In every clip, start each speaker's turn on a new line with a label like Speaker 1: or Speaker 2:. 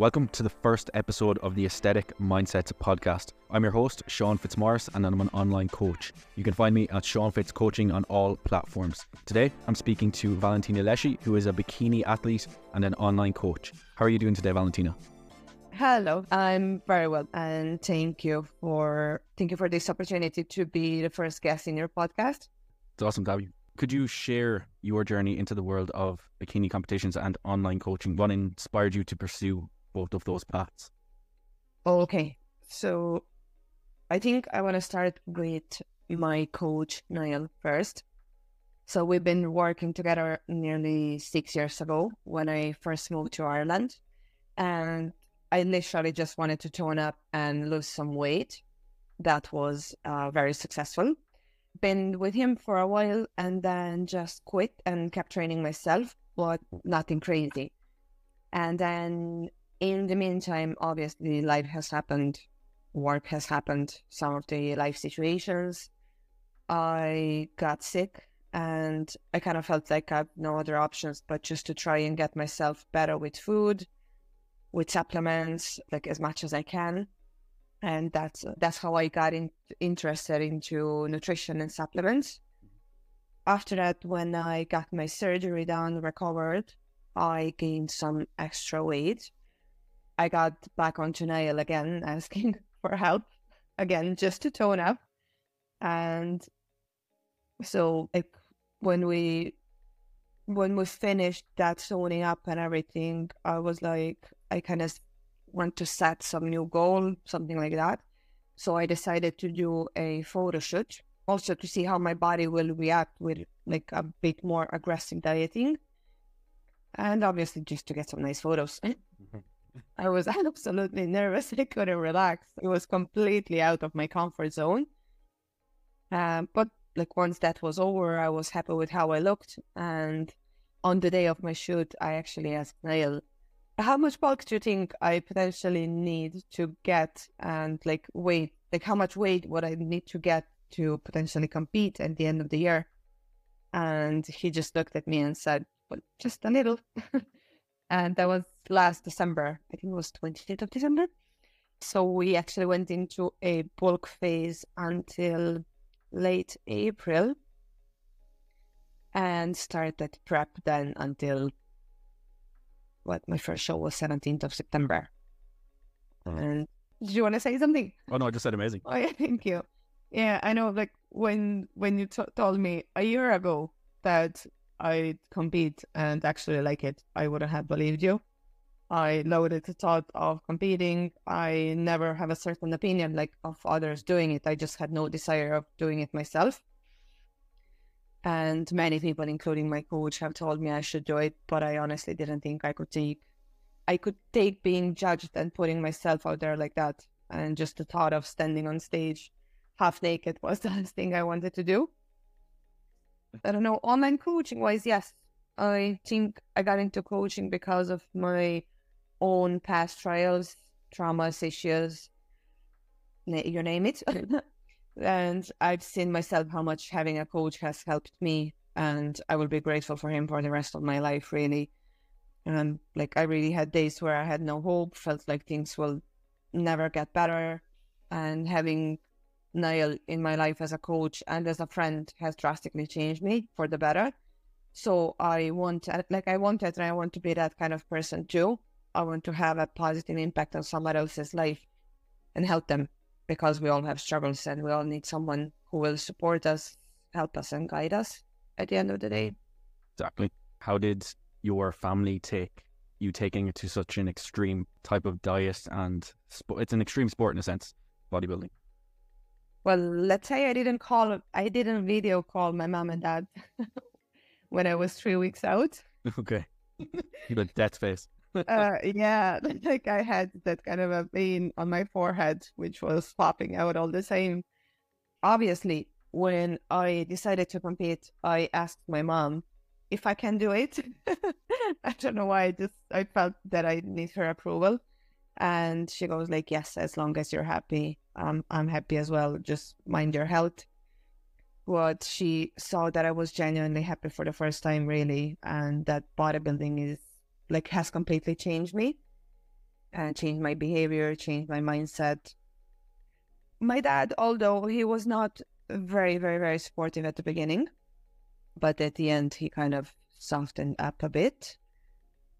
Speaker 1: Welcome to the first episode of the Aesthetic Mindsets podcast. I'm your host, Sean Fitzmaurice, and I'm an online coach. You can find me at Sean Fitz Coaching on all platforms. Today, I'm speaking to Valentina Llesi, who is a bikini athlete and an online coach. How are you doing today, Valentina?
Speaker 2: Hello, I'm very well, and thank you for thank you for this opportunity to be the first guest in your podcast.
Speaker 1: It's awesome to have you. Could you share your journey into the world of bikini competitions and online coaching? What inspired you to pursue both of those paths?
Speaker 2: Okay, so I think I want to start with my coach Niall first. So we've been working together nearly six years ago when I first moved to Ireland, and I literally just wanted to tone up and lose some weight. That was uh, very successful. Been with him for a while and then just quit and kept training myself, but nothing crazy. And then in the meantime, obviously, life has happened, work has happened, some of the life situations. I got sick and I kind of felt like I had no other options but just to try and get myself better with food, with supplements, like as much as I can. And that's that's how I got in, interested into nutrition and supplements. After that, when I got my surgery done, recovered, I gained some extra weight I got back onto Niall again, asking for help again, just to tone up. And so, like, when we when we finished that toning up and everything, I was like, I kind of want to set some new goal, something like that. So I decided to do a photo shoot, also to see how my body will react with like a bit more aggressive dieting, and obviously just to get some nice photos. Mm-hmm. I was absolutely nervous. I couldn't relax. It was completely out of my comfort zone. Um, but like once that was over, I was happy with how I looked. And on the day of my shoot, I actually asked Niall, how much bulk do you think I potentially need to get and like weight, like how much weight would I need to get to potentially compete at the end of the year? And he just looked at me and said, well, just a little. and that was last December. I think it was 28th of December. So we actually went into a bulk phase until late April and started prep then until what my first show was 17th of September. Mm. And did you want to say something?
Speaker 1: Oh no, I just said amazing.
Speaker 2: Oh yeah, thank you. Yeah, I know. Like when when you t- told me a year ago that I compete and actually like it, I wouldn't have believed you. I loathed the thought of competing. I never have a certain opinion like of others doing it. I just had no desire of doing it myself. And many people, including my coach, have told me I should do it, but I honestly didn't think I could take I could take being judged and putting myself out there like that. And just the thought of standing on stage half naked was the last thing I wanted to do. I don't know, online coaching wise, yes. I think I got into coaching because of my own past trials, traumas, issues, you name it. and I've seen myself how much having a coach has helped me. And I will be grateful for him for the rest of my life, really. And like, I really had days where I had no hope, felt like things will never get better. And having Niall in my life as a coach and as a friend has drastically changed me for the better. So I want, uh, like, I want wanted, and I want to be that kind of person too. I want to have a positive impact on somebody else's life and help them because we all have struggles and we all need someone who will support us, help us, and guide us at the end of the day. Mm-hmm.
Speaker 1: Exactly. How did your family take you taking it to such an extreme type of diet and sp- it's an extreme sport in a sense, bodybuilding?
Speaker 2: Well, let's say I didn't call, I didn't video call my mom and dad when I was three weeks out.
Speaker 1: Okay. You got death face.
Speaker 2: uh, yeah, like I had that kind of a pain on my forehead, which was popping out all the same. Obviously, when I decided to compete, I asked my mom if I can do it. I don't know why. I just I felt that I need her approval, and she goes like, "Yes, as long as you're happy, um, I'm happy as well. Just mind your health." But she saw that I was genuinely happy for the first time, really, and that bodybuilding is like has completely changed me. and changed my behavior, changed my mindset. My dad, although he was not very, very, very supportive at the beginning, but at the end, he kind of softened up a bit.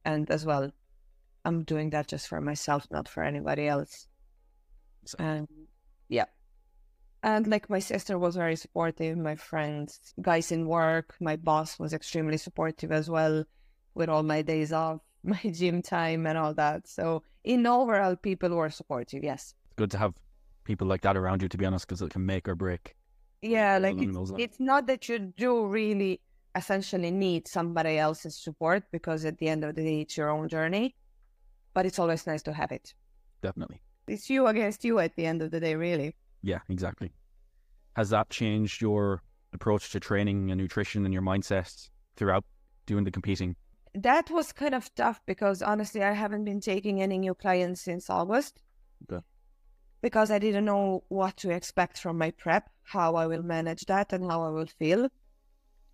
Speaker 2: And as well, I'm doing that just for myself, not for anybody else.
Speaker 1: So-
Speaker 2: And yeah. And like my sister was very supportive, my friends, guys in work, my boss was extremely supportive as well with all my days off, my gym time and all that. So in overall people were supportive, yes.
Speaker 1: It's good to have people like that around you, to be honest, because it can make or break.
Speaker 2: Yeah, like it's, it's not that you do really essentially need somebody else's support because at the end of the day it's your own journey. But it's always nice to have it.
Speaker 1: Definitely.
Speaker 2: It's you against you at the end of the day, really.
Speaker 1: Yeah, exactly. Has that changed your approach to training and nutrition and your mindset throughout doing the competing?
Speaker 2: That was kind of tough because honestly, I haven't been taking any new clients since August.
Speaker 1: Okay.
Speaker 2: Because I didn't know what to expect from my prep, how I will manage that, and how I will feel.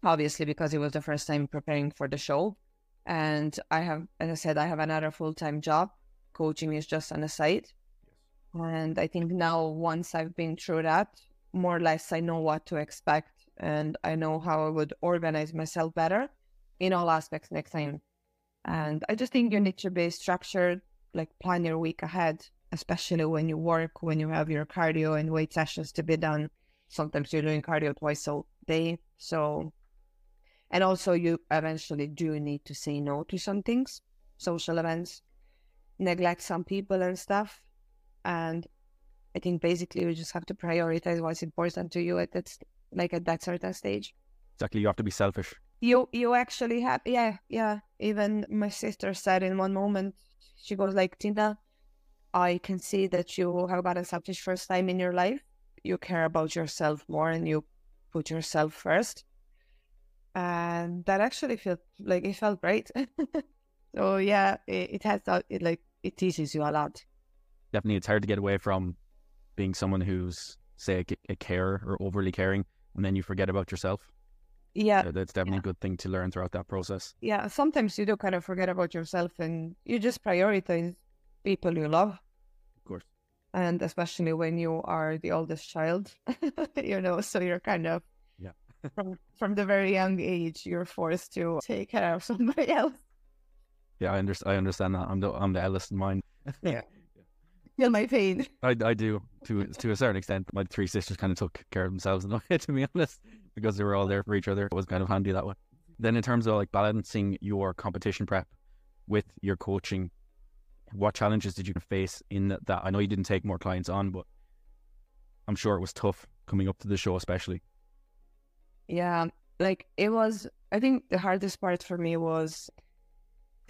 Speaker 2: Obviously, because it was the first time preparing for the show. And I have, as I said, I have another full time job. Coaching is just on the side. And I think now, once I've been through that, more or less I know what to expect and I know how I would organize myself better in all aspects next time. And I just think you need to be structured, like plan your week ahead, especially when you work, when you have your cardio and weight sessions to be done. Sometimes you're doing cardio twice a day. So, and also you eventually do need to say no to some things, social events, neglect some people and stuff. And I think basically you just have to prioritize what's important to you at that, like at that certain stage.
Speaker 1: Exactly. You have to be selfish.
Speaker 2: you you actually have yeah yeah. Even my sister said in one moment she goes like tina i can see that you have gotten selfish first time in your life. You care about yourself more and you put yourself first. And that actually felt like it felt great. So yeah it, it has uh, it like it teaches you a lot
Speaker 1: Definitely, it's hard to get away from being someone who's, say, a, a carer or overly caring, and then you forget about yourself.
Speaker 2: yeah
Speaker 1: Uh, That's definitely a good thing to learn throughout that process.
Speaker 2: yeah sometimes you do kind of forget about yourself and you just prioritize people you love
Speaker 1: Of course.
Speaker 2: and especially when you are the oldest child you know so you're kind of
Speaker 1: Yeah.
Speaker 2: from from the very young age you're forced to take care of somebody else
Speaker 1: Yeah, I, under- I understand that. I'm the I'm the eldest in mine.
Speaker 2: feel my pain
Speaker 1: I, I do to to a certain extent. My three sisters kind of took care of themselves in a way, to be honest, because they were all there for each other. It was kind of handy that way. Then, in terms of like balancing your competition prep with your coaching, what challenges did you face in that? that? I know you didn't take more clients on, but I'm sure it was tough coming up to the show, especially.
Speaker 2: yeah like it was i think the hardest part for me was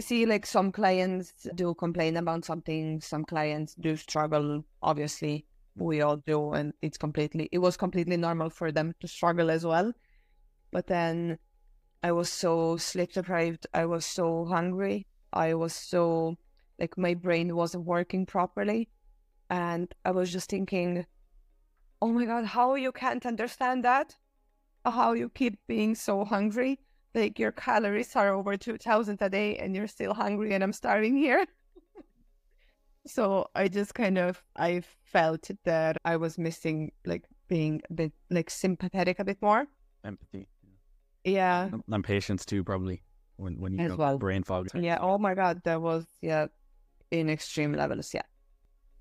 Speaker 2: see like some clients do complain about something some clients do struggle obviously we all do and it's completely it was completely normal for them to struggle as well but then i was so sleep deprived i was so hungry i was so like my brain wasn't working properly and i was just thinking oh my god how you can't understand that how you keep being so hungry. Like your calories are over 2000 a day and you're still hungry and I'm starving here. so I just kind of, I felt that I was missing like being a bit like sympathetic a bit more.
Speaker 1: Empathy
Speaker 2: Yeah.
Speaker 1: and, and patience too, probably when when you
Speaker 2: As well.
Speaker 1: brain fog.
Speaker 2: Yeah. Oh my God. That was, yeah, in extreme levels. Yeah.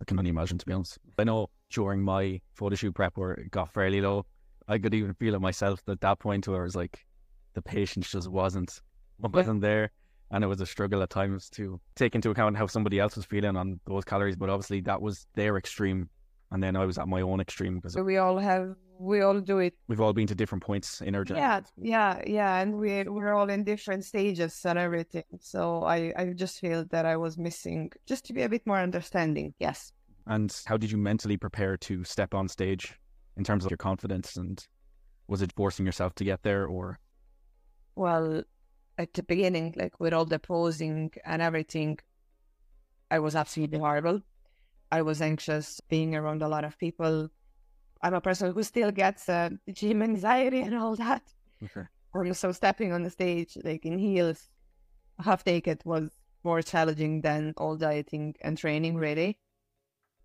Speaker 1: I can only imagine, to be honest. I know during my photo shoot prep where it got fairly low, I could even feel it myself at that point where I was like, the patience just wasn't wasn't there, and it was a struggle at times to take into account how somebody else was feeling on those calories. But obviously, that was their extreme, and then I was at my own extreme because
Speaker 2: So we all have, we all do it
Speaker 1: we've all been to different points in our journey.
Speaker 2: Yeah, yeah, yeah, and we we're all in different stages and everything. So I I just feel that I was missing just to be a bit more understanding. Yes.
Speaker 1: And how did you mentally prepare to step on stage in terms of your confidence? And was it forcing yourself to get there, or
Speaker 2: Well, at the beginning, like with all the posing and everything, I was absolutely horrible. I was anxious being around a lot of people. I'm a person who still gets uh, gym anxiety and all that.
Speaker 1: okay.
Speaker 2: Or so stepping on the stage like in heels, half naked was more challenging than all dieting and training, really.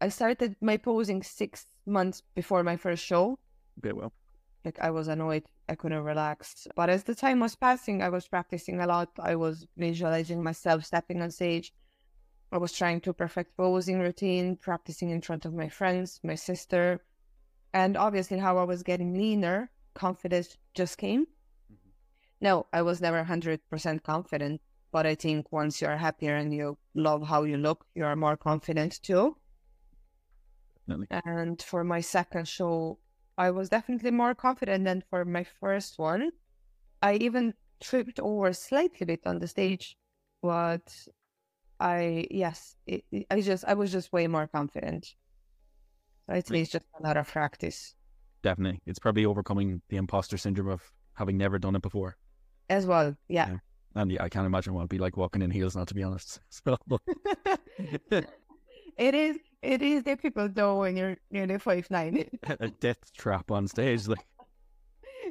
Speaker 2: I started my posing six months before my first show.
Speaker 1: Okay, well,
Speaker 2: Like I was annoyed, I couldn't relax. But as the time was passing, I was practicing a lot. I was visualizing myself stepping on stage. I was trying to perfect posing routine, practicing in front of my friends, my sister. And obviously, how I was getting leaner, confidence just came. Mm-hmm. No, I was never 100% confident, but I think once you're happier and you love how you look, you are more confident too.
Speaker 1: definitely.
Speaker 2: And for my second show, I was definitely more confident than for my first one. I even tripped over slightly bit on the stage, but I yes, it, it- I just I was just way more confident. So I'd say it's just a lot of practice
Speaker 1: Definitely. It's probably overcoming the imposter syndrome of having never done it before.
Speaker 2: as well. Yeah.
Speaker 1: Yeah. And yeah, I can't imagine what it'd be like walking in heels, not to be honest. So,
Speaker 2: it is it is difficult though when you're nearly five nine.
Speaker 1: a death trap on stage. Like,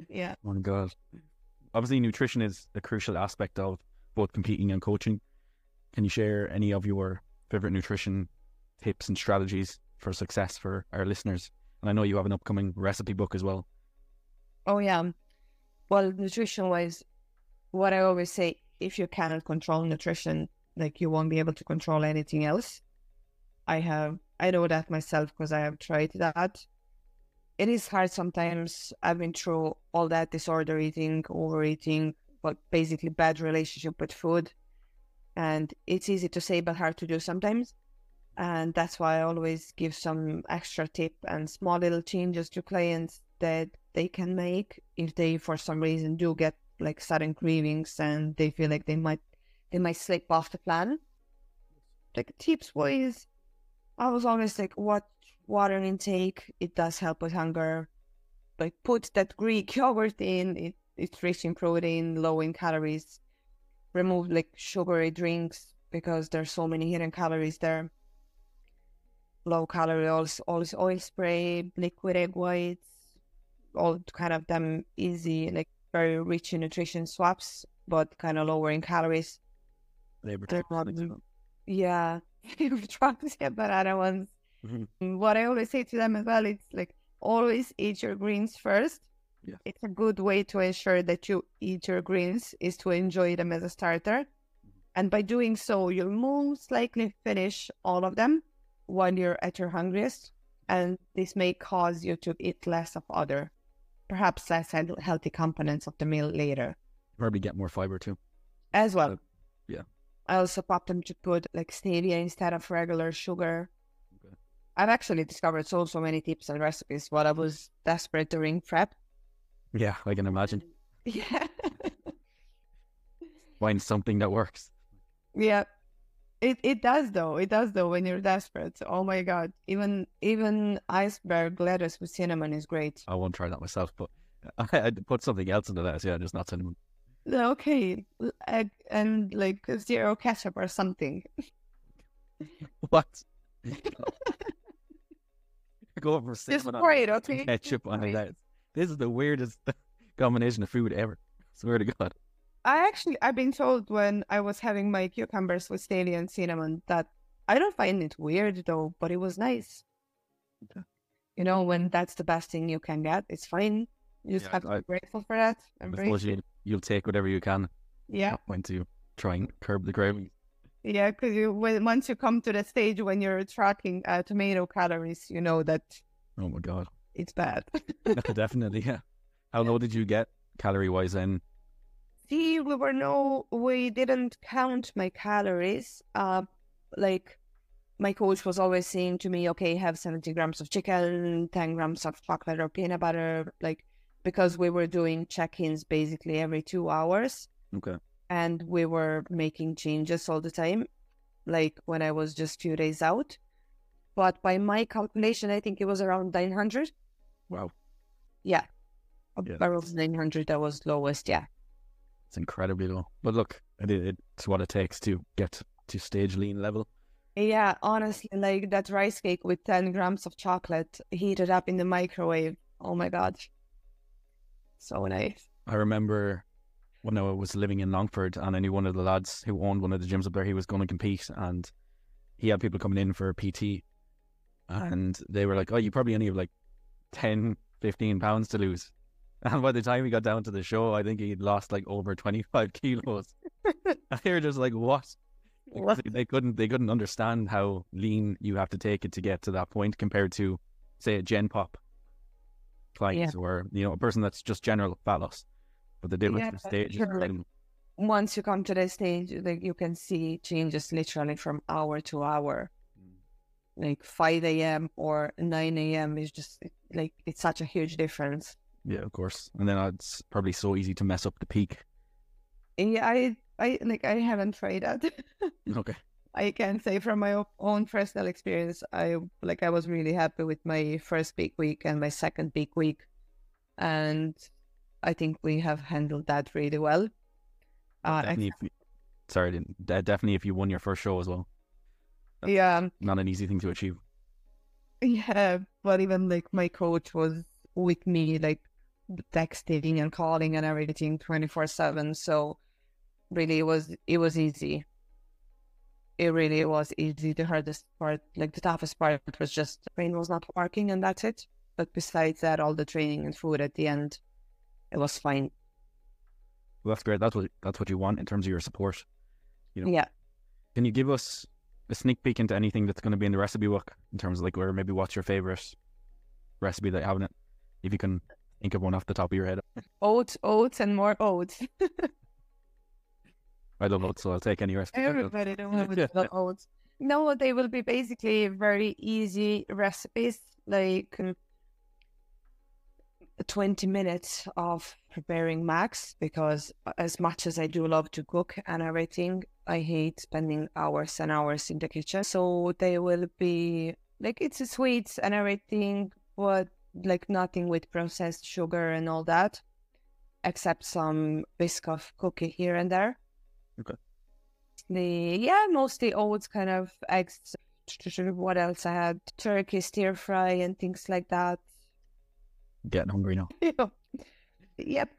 Speaker 2: yeah.
Speaker 1: oh my God. Obviously, nutrition is a crucial aspect of both competing and coaching. Can you share any of your favorite nutrition tips and strategies for success for our listeners? And I know you have an upcoming recipe book as well.
Speaker 2: Oh yeah. Well, nutrition wise, what I always say, if you cannot control nutrition, like you won't be able to control anything else. I have I know that myself because I have tried that. It is hard sometimes. I've been through all that disorder eating, overeating, but basically bad relationship with food. And it's easy to say but hard to do sometimes. And that's why I always give some extra tip and small little changes to clients that they can make if they for some reason do get like sudden cravings and they feel like they might they might slip off the plan. Like tips wise, I was always like what water intake, it does help with hunger. Like put that Greek yogurt in, it, it's rich in protein, low in calories. Remove like sugary drinks because there's so many hidden calories there. Low calorie oil, oil, oil spray, liquid egg whites, all kind of them easy, like very rich in nutrition swaps, but kind of lower in calories.
Speaker 1: Labor
Speaker 2: They're
Speaker 1: Trumps,
Speaker 2: not-
Speaker 1: like,
Speaker 2: Yeah, drugs, yeah, banana ones.
Speaker 1: Mhm.
Speaker 2: What I always say to them as well, it's like always eat your greens first.
Speaker 1: Yeah.
Speaker 2: It's a good way to ensure that you eat your greens is to enjoy them as a starter. And by doing so, you'll most likely finish all of them while you're at your hungriest. And this may cause you to eat less of other, perhaps less health- healthy components of the meal later
Speaker 1: Probably get more fiber too.
Speaker 2: as well.
Speaker 1: Yeah.
Speaker 2: I also pop them to put like stevia instead of regular sugar.
Speaker 1: Okay.
Speaker 2: I've actually discovered so so many tips and recipes while I was desperate during prep.
Speaker 1: Yeah, I can imagine.
Speaker 2: Yeah.
Speaker 1: Find something that works.
Speaker 2: yeah. It it does though. It does though when you're desperate. Oh my god. Even even iceberg lettuce with cinnamon is great.
Speaker 1: I won't try that myself, but I, I'd put something else into that. Yeah, just not cinnamon.
Speaker 2: Okay. Egg and like zero ketchup or something.
Speaker 1: What? Go for
Speaker 2: Just pour it, okay?
Speaker 1: ketchup on
Speaker 2: Right.
Speaker 1: that. This is the weirdest combination of food ever. Swear to God.
Speaker 2: I actually I've been told when I was having my cucumbers with stevia and cinnamon that I don't find it weird though, but it was nice.
Speaker 1: Okay.
Speaker 2: You know, when that's the best thing you can get, it's fine. You just
Speaker 1: Yeah,
Speaker 2: have to
Speaker 1: I-
Speaker 2: be grateful for that.
Speaker 1: I
Speaker 2: Embrace.
Speaker 1: You'll take whatever you can.
Speaker 2: Yeah,
Speaker 1: When to try and curb the cravings.
Speaker 2: yeah, because you when once you come to the stage when you're tracking uh, tomato calories, you know that
Speaker 1: Oh my God.
Speaker 2: it's bad.
Speaker 1: Definitely, yeah. How low did you get calorie wise then?
Speaker 2: See, we were no, we didn't count my calories. Uh, like my coach was always saying to me, okay, have 70 grams of chicken, 10 grams of chocolate or peanut butter, like, because we were doing check ins basically every two hours
Speaker 1: Okay.
Speaker 2: and we were making changes all the time, like when I was just few days out. But by my calculation, I think it was around 900.
Speaker 1: Wow.
Speaker 2: Yeah.
Speaker 1: Yeah.
Speaker 2: Around 900, that was lowest, yeah.
Speaker 1: It's incredibly low. But look, it's what it takes to get to stage lean level.
Speaker 2: Yeah, honestly, like that rice cake with 10 grams of chocolate heated up in the microwave. Oh my God. So nice.
Speaker 1: I remember when I was living in Longford and I knew one of the lads who owned one of the gyms up there, he was going to compete and he had people coming in for PT and they were like, oh, you probably only have like 10, 15 pounds to lose. And by the time he got down to the show, I think he'd lost like over 25 kilos. and they were just like, what?
Speaker 2: What?
Speaker 1: They couldn't, they couldn't understand how lean you have to take it to get to that point compared to, say, a Gen Pop client or, you know, a person that's just general fat loss. But the difference
Speaker 2: Yeah,
Speaker 1: in stage is
Speaker 2: sure.
Speaker 1: incredible.
Speaker 2: Once you come to the stage, like you can see changes literally from hour to hour. Like 5 a.m. or 9 a.m. is just like it's such a huge difference.
Speaker 1: Yeah, of course. And then uh, it's probably so easy to mess up the peak.
Speaker 2: Yeah, I, I like I haven't tried that.
Speaker 1: Okay.
Speaker 2: I can say from my own personal experience, I like I was really happy with my first big week and my second big week, and I think we have handled that really well. Uh,
Speaker 1: definitely if sorry, I didn't- de- definitely if you won your first show as well.
Speaker 2: ex- yeah,
Speaker 1: Not an easy thing to achieve.
Speaker 2: yeah, but even like my coach was with me, like texting and calling and everything twenty four seven. So really, it was it was easy. It really was easy. The hardest part, like the toughest part, was just the brain was not working, and that's it. But besides that, all the training and food at the end, it was fine.
Speaker 1: Well, that's great. That's what that's what you want in terms of your support. You know.
Speaker 2: Yeah.
Speaker 1: Can you give us a sneak peek into anything that's going to be in the recipe book in terms of like where maybe what's your favorite recipe that you have in it? If you can think of one off the top of your head.
Speaker 2: Oats, oats, and more oats.
Speaker 1: I love oats, so I'll take any recipe.
Speaker 2: Everybody knows
Speaker 1: Yeah.
Speaker 2: about oats. No, they will be basically very easy recipes, like um, 20 minutes of preparing max. Because as much as I do love to cook and everything, I hate spending hours and hours in the kitchen. So they will be like it's a sweets and everything, but like nothing with processed sugar and all that, except some biscoff cookie here and there the yeah mostly old kind of eggs what else i had turkey stir fry and things like that.
Speaker 1: Getting hungry now.
Speaker 2: yep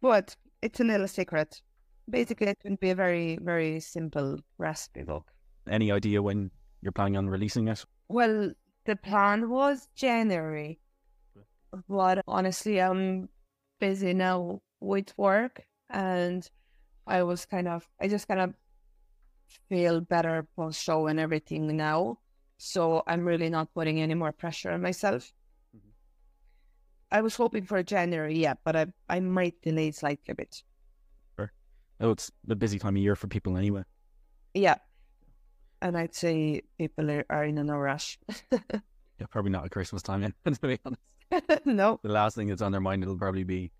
Speaker 2: but it's a little secret. Basically it would be a very very simple recipe book.
Speaker 1: Any idea when you're planning on releasing it?
Speaker 2: well the plan was january. But honestly i'm busy now with work and i was kind of i just kind of feel better post show and everything now. So I'm really not putting any more pressure on myself.
Speaker 1: Mhm.
Speaker 2: I was hoping for January, yeah, but I I might delay slightly a bit. Sure.
Speaker 1: Oh, it's the busy time of year for people anyway.
Speaker 2: Yeah. And I'd say people are, are in a no rush.
Speaker 1: Yeah, probably not at Christmas time, to be honest.
Speaker 2: no.
Speaker 1: The last thing that's on their mind, it'll probably be,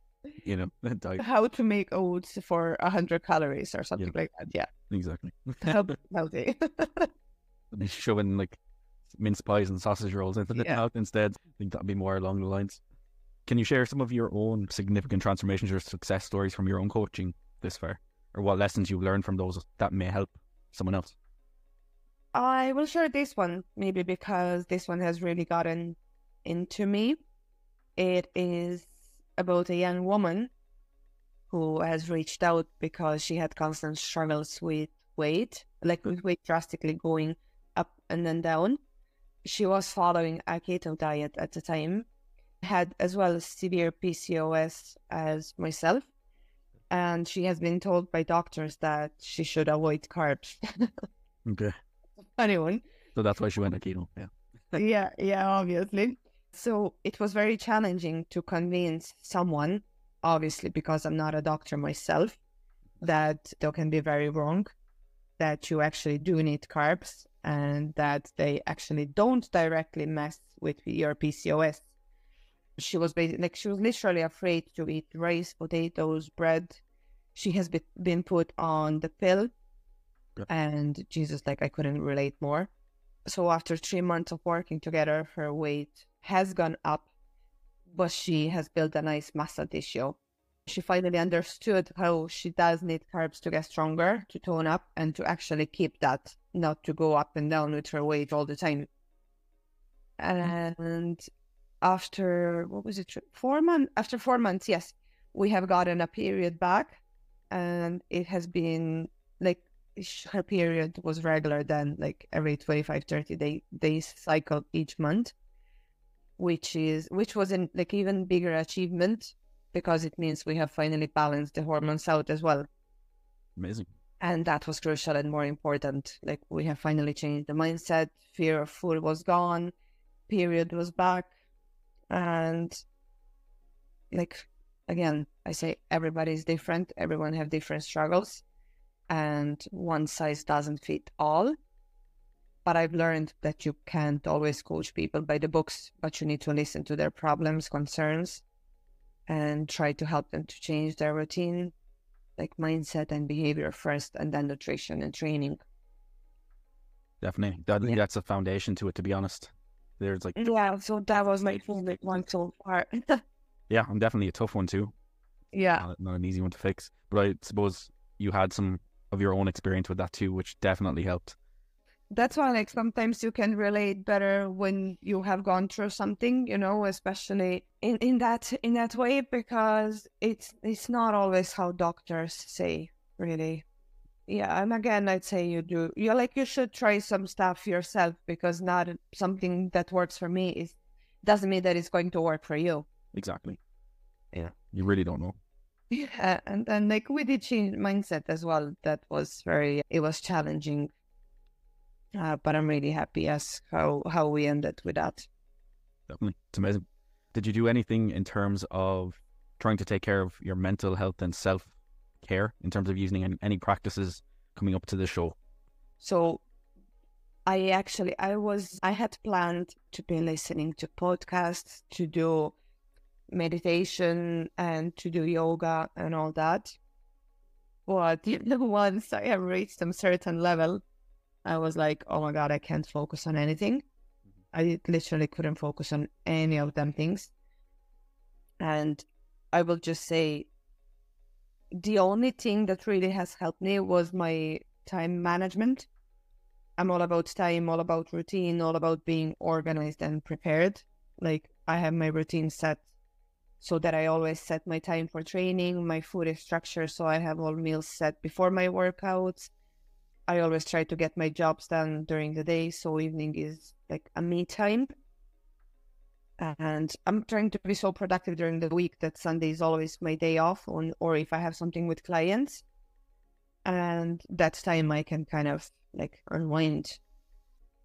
Speaker 1: you know, diet.
Speaker 2: How to make oats for hundred calories or something like that. Yeah.
Speaker 1: Exactly.
Speaker 2: Help healthy.
Speaker 1: Be shoving like mince pies and sausage rolls into the
Speaker 2: Yeah.
Speaker 1: instead. I think that'd be more along the lines. Can you share some of your own significant transformations or success stories from your own coaching this far? Or what lessons you've learned from those that may help someone else?
Speaker 2: I will share this one maybe because this one has really gotten into me. It is about a young woman who has reached out because she had constant struggles with weight, like with weight drastically going up and then down. She was following a keto diet at the time, had as well as severe PCOS as myself. And she has been told by doctors that she should avoid carbs.
Speaker 1: Okay.
Speaker 2: Anyone.
Speaker 1: So that's why she went to keto. Yeah.
Speaker 2: yeah, yeah, obviously. So it was very challenging to convince someone, obviously, because I'm not a doctor myself, that they can be very wrong, that you actually do need carbs and that they actually don't directly mess with your PCOS. She was basically like she was literally afraid to eat rice, potatoes, bread. She has be- been put on the pill,
Speaker 1: Yeah.
Speaker 2: and Jesus, like I couldn't relate more. So after three months of working together, her weight has gone up, but she has built a nice muscle tissue. She finally understood how she does need carbs to get stronger, to tone up, and to actually keep that, not to go up and down with her weight all the time. And after what was it? Four months. After four months, yes, we have gotten a period back, and it has been like her period was regular then like every 25 30 day, days cycle each month which is which was an like even bigger achievement because it means we have finally balanced the hormones out as well.
Speaker 1: Amazing.
Speaker 2: And that was crucial and more important. Like we have finally changed the mindset fear of food was gone period was back and like again i say everybody's different. Everyone have different struggles and one size doesn't fit all. But i've learned that you can't always coach people by the books but you need to listen to their problems concerns and try to help them to change their routine like mindset and behavior first and then nutrition and training.
Speaker 1: Definitely. That, yeah. that's a foundation to it to be honest. There's like
Speaker 2: yeah so that was my favorite one so far.
Speaker 1: Yeah i'm definitely a tough one too.
Speaker 2: Yeah.
Speaker 1: Not, not, an easy one to fix but i suppose you had some of your own experience with that too which definitely helped.
Speaker 2: That's why like sometimes you can relate better when you have gone through something you know especially in, in that in that way because it's it's not always how doctors say really. Yeah and again i'd say you do you're like you should try some stuff yourself because not something that works for me is doesn't mean that it's going to work for you.
Speaker 1: Exactly.
Speaker 2: Yeah
Speaker 1: you really don't know
Speaker 2: yeah and then like we did change mindset as well that was very it was challenging uh, but I'm really happy as how how we ended with that.
Speaker 1: Definitely, it's amazing. Did you do anything in terms of trying to take care of your mental health and self care in terms of using any, any practices coming up to the show?
Speaker 2: So, I actually I was I had planned to be listening to podcasts, to do meditation, and to do yoga and all that. But once I have reached a certain level, I was like, oh my God, I can't focus on anything. Mm-hmm. I literally couldn't focus on any of them things. And I will just say the only thing that really has helped me was my time management. I'm all about time, all about routine, all about being organized and prepared. Like I have my routine set so that I always set my time for training. My food is structured so I have all meals set before my workouts. I always try to get my jobs done during the day, so evening is like a me time. And I'm trying to be so productive during the week that Sunday is always my day off, on, or if I have something with clients. And that time I can kind of like unwind.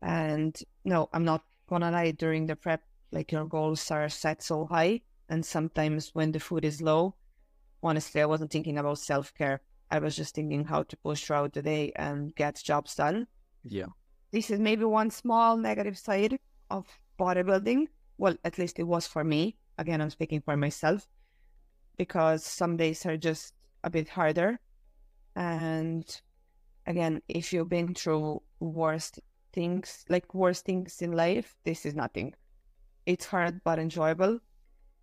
Speaker 2: And no, I'm not gonna lie, during the prep, like your goals are set so high. And sometimes when the food is low, honestly, I wasn't thinking about self care. I was just thinking how to push throughout the day and get jobs done.
Speaker 1: Yeah.
Speaker 2: This is maybe one small negative side of bodybuilding. Well, at least it was for me. Again, I'm speaking for myself because some days are just a bit harder. And again, if you've been through worst things, like worst things in life, this is nothing. It's hard but enjoyable,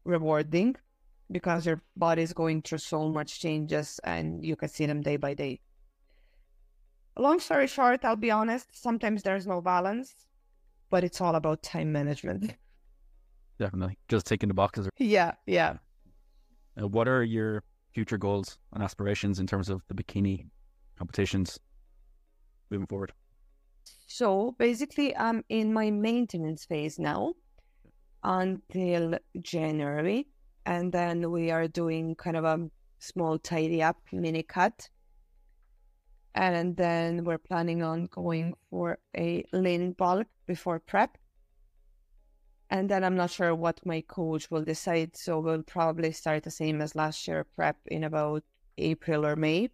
Speaker 2: rewarding, because your body is going through so much changes and you can see them day by day. Long story short, I'll be honest, sometimes there's no balance, but it's all about time management.
Speaker 1: Definitely. Just taking the boxes.
Speaker 2: Yeah, yeah.
Speaker 1: Uh, what are your future goals and aspirations in terms of the bikini competitions moving forward?
Speaker 2: So basically, I'm in my maintenance phase now until January and then we are doing kind of a small tidy up mini cut. And then we're planning on going for a lean bulk before prep. And then i'm not sure what my coach will decide so we'll probably start the same as last year prep in about april or may.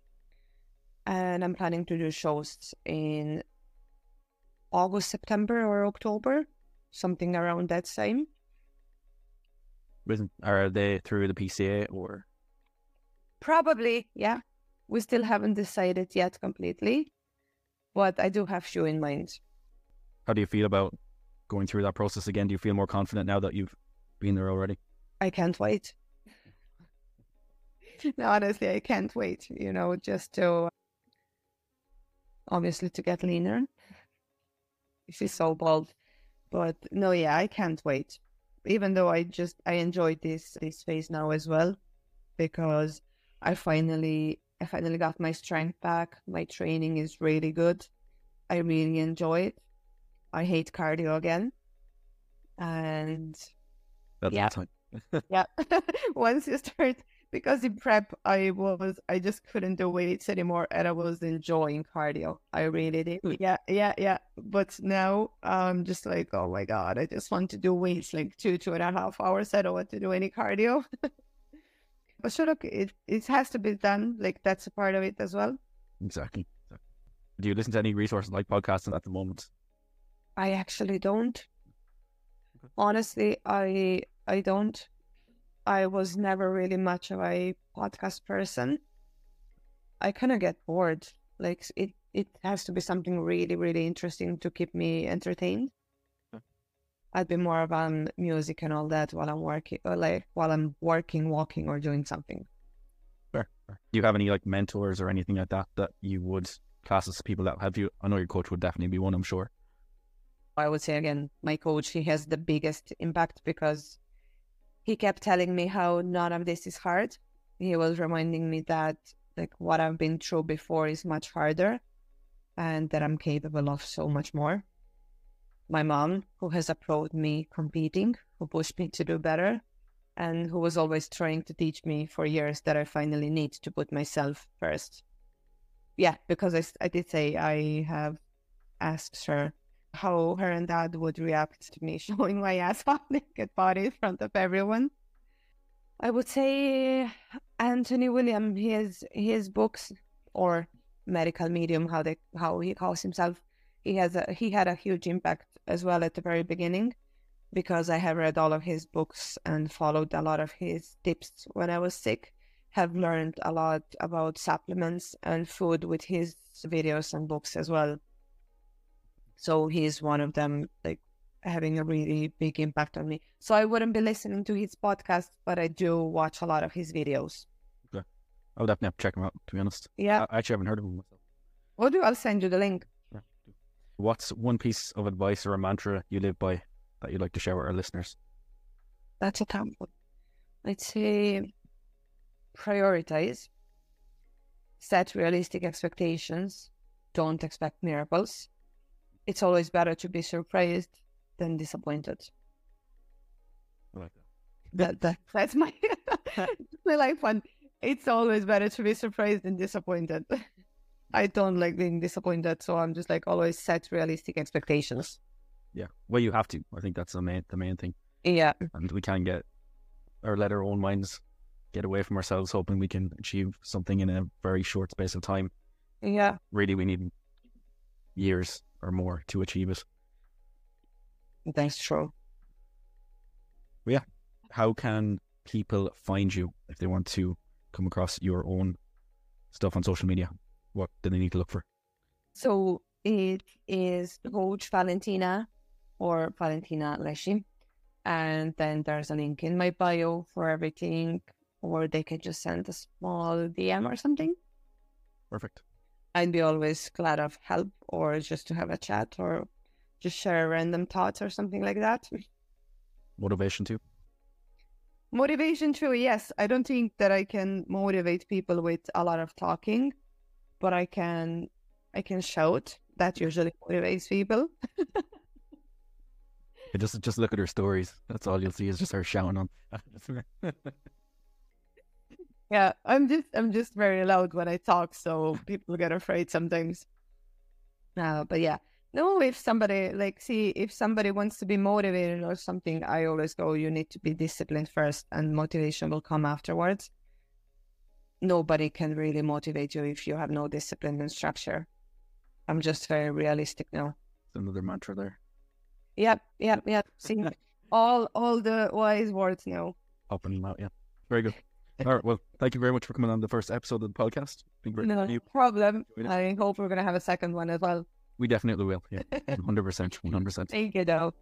Speaker 2: And i'm planning to do shows in august september or october something around that time
Speaker 1: are they through the PCA or?
Speaker 2: Probably, yeah. We still haven't decided yet completely, but I do have few in mind.
Speaker 1: How do you feel about going through that process again? Do you feel more confident now that you've been there already?
Speaker 2: I can't wait. no, honestly, I can't wait. You know, just to obviously to get leaner. She's so bold, but no, yeah, I can't wait even though I just I enjoyed this this phase now as well because I finally I finally got my strength back. My training is really good. I really enjoy it. I hate cardio again. And
Speaker 1: That's
Speaker 2: Yeah.
Speaker 1: the time.
Speaker 2: yeah, once you start, because in prep, I was, I just couldn't do weights anymore and I was enjoying cardio. I really did.
Speaker 1: Hmm.
Speaker 2: Yeah, yeah, yeah. But now I'm just like, oh my God, I just want to do weights like two, two and a half hours. I don't want to do any cardio. but sure, look, it, it has to be done. Like that's a part of it as well.
Speaker 1: Exactly. exactly. Do you listen to any resources like podcasting at the moment?
Speaker 2: I actually don't. Honestly, I I don't. I was never really much of a podcast person. I kind of get bored. Like it it has to be something really really interesting to keep me entertained. I'd be more of um music and all that while I'm working, or like while I'm working, walking, or doing something.
Speaker 1: Fair. fair. Do you have any like mentors or anything like that that you would class as people that have you? I know your coach would definitely be one. I'm sure.
Speaker 2: I would say again, my coach, he has the biggest impact because he kept telling me how none of this is hard. He was reminding me that like what I've been through before is much harder and that I'm capable of so much more. My mom, who has applauded me competing, who pushed me to do better, and who was always trying to teach me for years that I finally need to put myself first. Yeah, because I did say I have asked her how her and dad would react to me showing my ass off naked body in front of everyone. I would say Anthony William, his his books or medical medium, how they how he calls himself, he has a he had a huge impact as well at the very beginning because I have read all of his books and followed a lot of his tips when I was sick. Have learned a lot about supplements and food with his videos and books as well. So he's one of them, like having a really big impact on me. So I wouldn't be listening to his podcast, but I do watch a lot of his videos.
Speaker 1: Okay. I'll definitely have to check him out. To be honest,
Speaker 2: Yeah.
Speaker 1: I actually haven't heard of him myself.
Speaker 2: We'll do. I'll send you the link.
Speaker 1: What's one piece of advice or a mantra you live by that you'd like to share with our listeners?
Speaker 2: That's a tough one. I'd say prioritize, set realistic expectations, don't expect miracles. It's always better to be surprised than disappointed.
Speaker 1: I like that.
Speaker 2: That, that that's my my life one. It's always better to be surprised than disappointed. I don't like being disappointed, so I'm just like always set realistic expectations.
Speaker 1: Yeah. Well, you have to. I think that's the main the main thing,
Speaker 2: Yeah,
Speaker 1: and we can get or let our own minds get away from ourselves, hoping we can achieve something in a very short space of time.
Speaker 2: yeah.
Speaker 1: Really, we need years or more to achieve it.
Speaker 2: That's true. Yeah.
Speaker 1: How can people find you if they want to come across your own stuff on social media? What do they need to look for?
Speaker 2: So it is Coach Valentina or Valentina Llesi. And then there's a link in my bio for everything, or they can just send a small DM or something.
Speaker 1: Perfect.
Speaker 2: I'd be always glad of help or just to have a chat or just share random thoughts or something like that.
Speaker 1: Motivation too.
Speaker 2: Motivation too, yes. I don't think that I can motivate people with a lot of talking, but I can I can shout. That usually motivates people.
Speaker 1: Just just look at her stories. That's all you'll see is just her shouting on.
Speaker 2: Yeah, I'm just I'm just very loud when I talk, so people get afraid sometimes. Uh, but yeah, no. If somebody like see if somebody wants to be motivated or something, I always go. You need to be disciplined first, and motivation will come afterwards. Nobody can really motivate you if you have no discipline and structure. I'm just very realistic now.
Speaker 1: Another mantra there.
Speaker 2: Yep, yep, yep. See, all all the wise words now.
Speaker 1: Open and out, yeah. Very good. All right. Well, thank you very much for coming on the first episode of the podcast.
Speaker 2: No problem. I hope we're gonna have a second one as well.
Speaker 1: We definitely will. Yeah, hundred percent, one hundred percent.
Speaker 2: Thank you, though.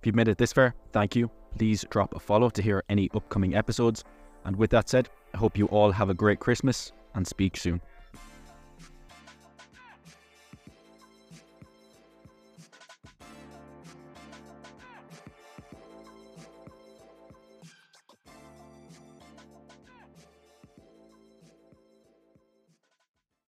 Speaker 1: If you've made it this far, thank you. Please drop a follow to hear any upcoming episodes. And with that said, I hope you all have a great Christmas and speak soon.